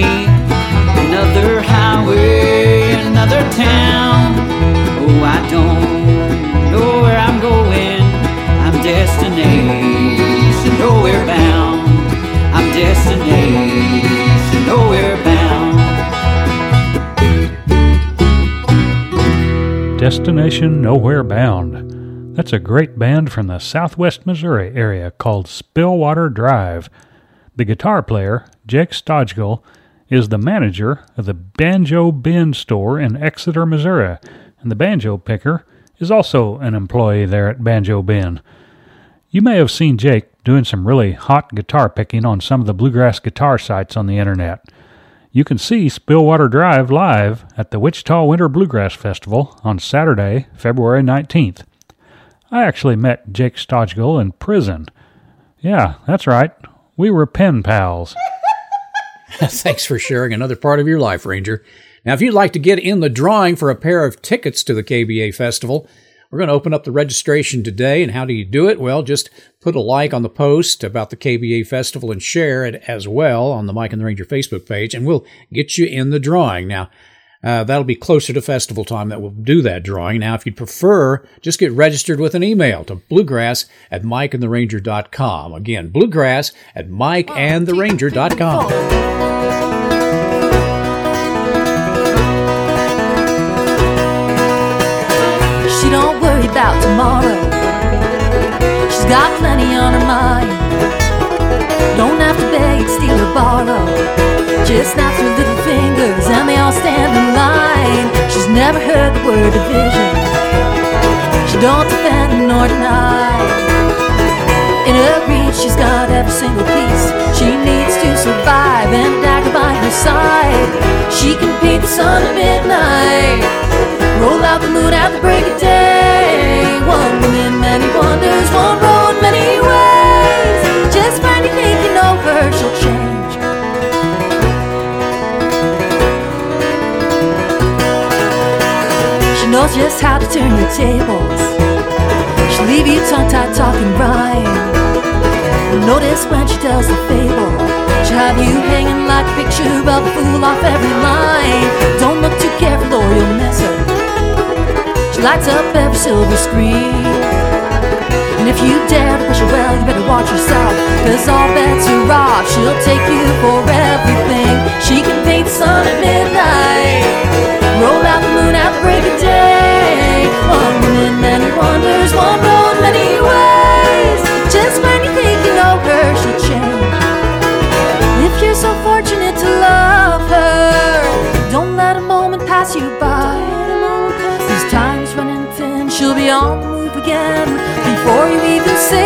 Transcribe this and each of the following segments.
journey, another highway, another town. Oh, I don't know where I'm going. I'm destination nowhere bound. I'm destination nowhere bound. Destination Nowhere Bound. That's a great band from the southwest Missouri area called Spillwater Drive. The guitar player, Jake Stodgill, is the manager of the Banjo Bin store in Exeter, Missouri, and the banjo picker is also an employee there at Banjo Bin. You may have seen Jake doing some really hot guitar picking on some of the bluegrass guitar sites on the internet. You can see Spillwater Drive live at the Wichita Winter Bluegrass Festival on Saturday, February 19th. I actually met Jake Stodgill in prison. Yeah, that's right. We were pen pals. Thanks for sharing another part of your life, Ranger. Now, if you'd like to get in the drawing for a pair of tickets to the KBA Festival, we're going to open up the registration today. And how do you do it? Well, just put a like on the post about the KBA Festival and share it as well on the Mike and the Ranger Facebook page, and we'll get you in the drawing. Now, uh, that'll be closer to festival time that we'll do that drawing. Now, if you'd prefer, just get registered with an email to bluegrass at mikeandtheranger.com. Again, bluegrass at mikeandtheranger.com. She don't worry about tomorrow. She's got plenty on her mind. Don't have to beg, steal, or borrow. Just snaps her little fingers and they all stand in line. She's never heard the word division. She don't defend nor deny. In her reach, she's got every single piece she needs to survive and dagger by her side. She can beat the sun at midnight. Roll out the moon at the break just how to turn your tables. She'll leave you tongue tied talking rhyme. Notice when she tells the fable, she'll have you hanging like a picture of a fool off every line. Don't look too careful or you'll miss her. She lights up every silver screen. And if you dare to push her well, you better watch yourself. Cause all bets are off, she'll take you for everything. She can paint the sun at midnight, roll out the moon at the break wonders, one road, many ways. Just when you think you know her, she'll change. If you're so fortunate to love her, don't let a moment pass you by. These time's running thin, she'll be on the move again before you even say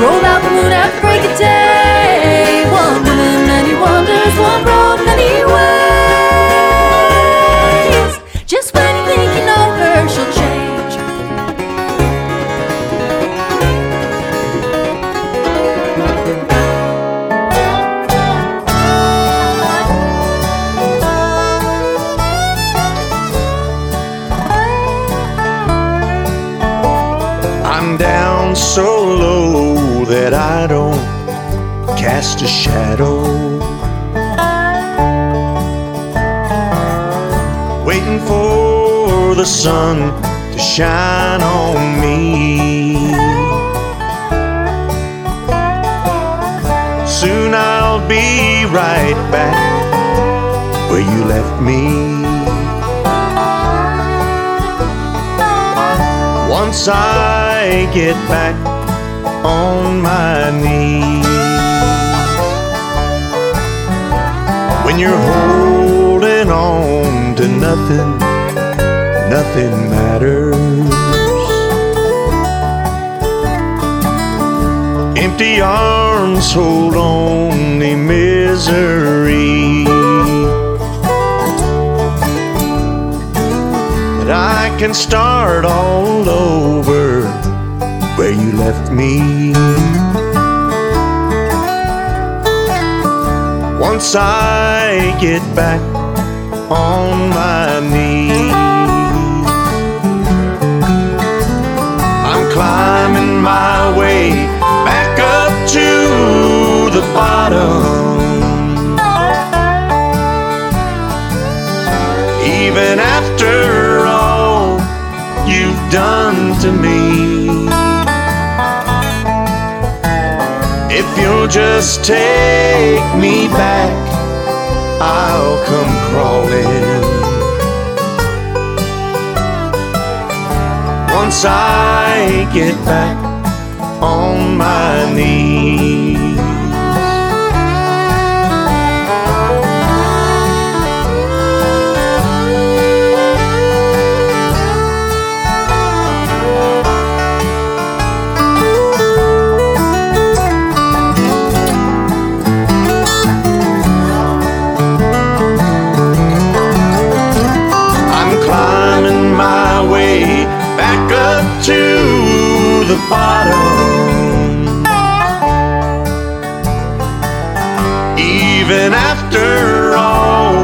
roll cast a shadow. Waiting for the sun to shine on me. Soon I'll be right back where you left me. Once I get back on my knees, when you're holding on to nothing, nothing matters. Empty arms hold only misery. But I can start all over where you left me. Once I get back on my knees, just take me back, I'll come crawling. Once I get back on my knees. Bottom. Even after all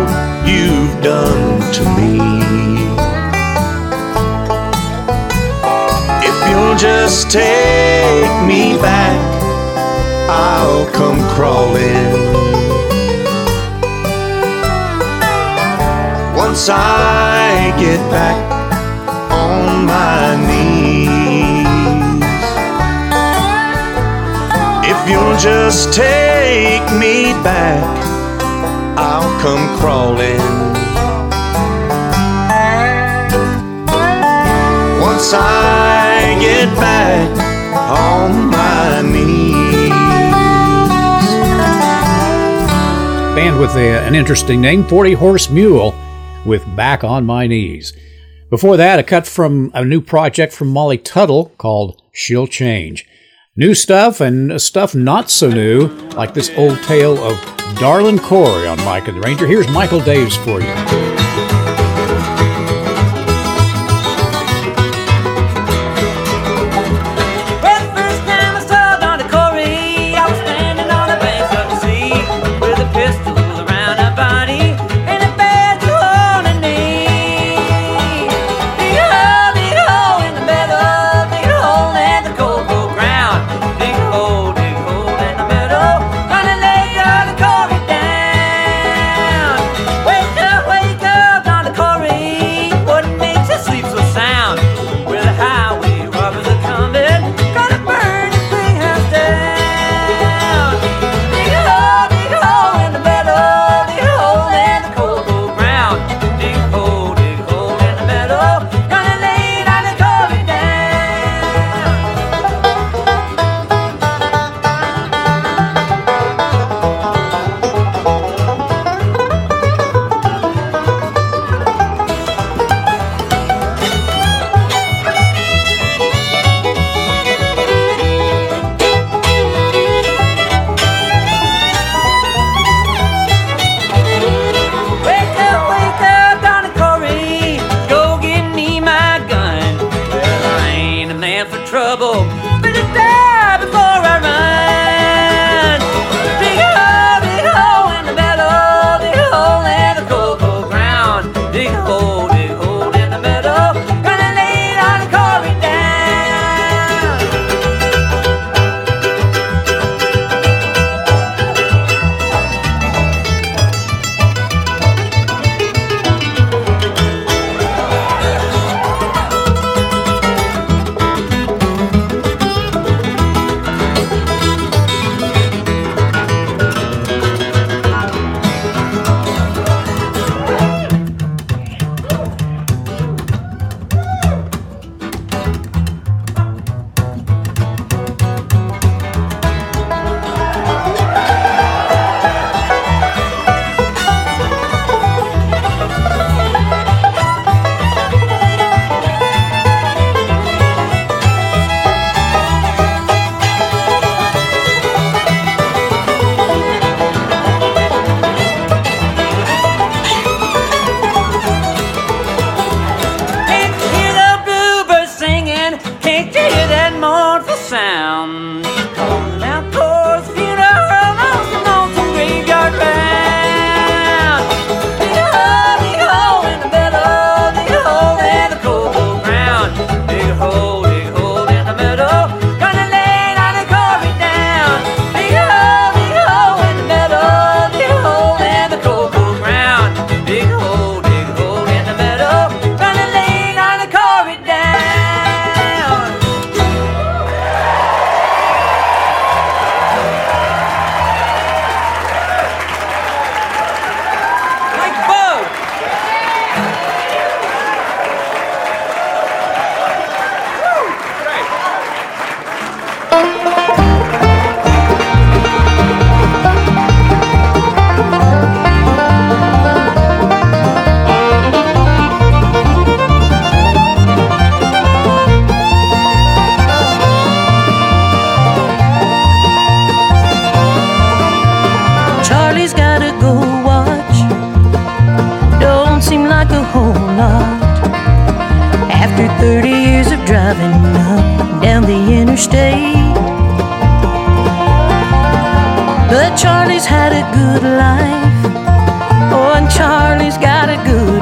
you've done to me. If you'll just take me back, I'll come crawling. once I get back on my knees. Just take me back, I'll come crawling. Once I get back on my knees. Band with a, an interesting name, 40 Horse Mule, with Back on My Knees. Before that, a cut from a new project from Molly Tuttle called She'll Change. New stuff and stuff not so new, like this old tale of Darlin' Corey on Mike and the Ranger. Here's Michael Daves for you.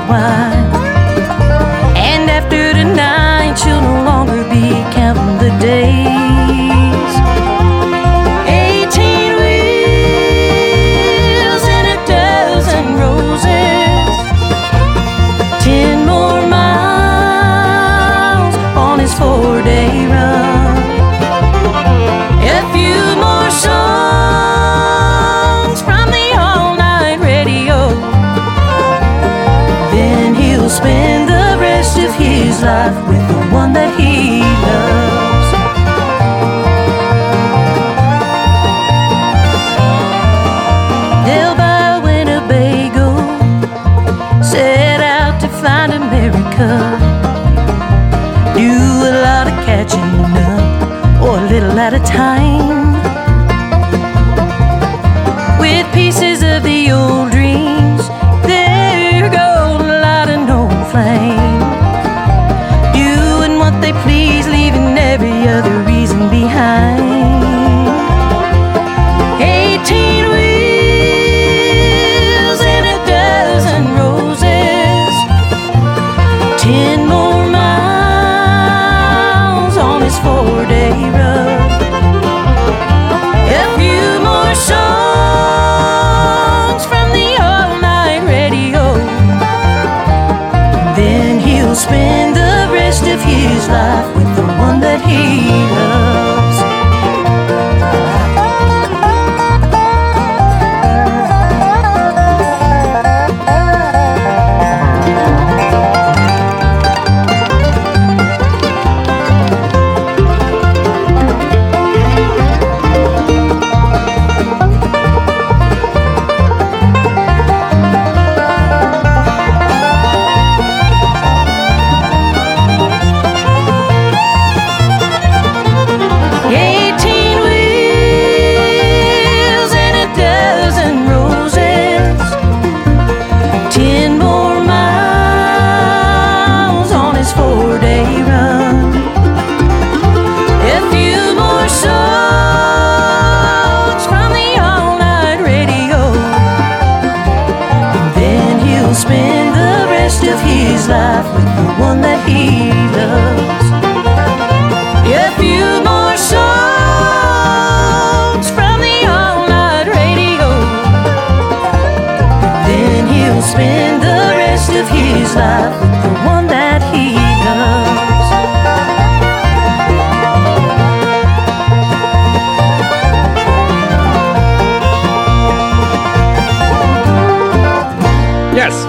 弯 with the one that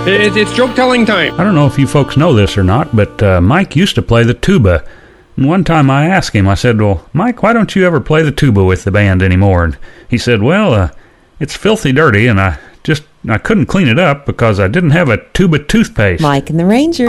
Yes, it, it's joke telling time. I don't know if you folks know this or not, but uh, Mike used to play the tuba. And one time I asked him, I said, Well, Mike, why don't you ever play the tuba with the band anymore? And he said, Well, uh, it's filthy dirty, and I just I couldn't clean it up because I didn't have a tuba toothpaste. Mike and the Ranger.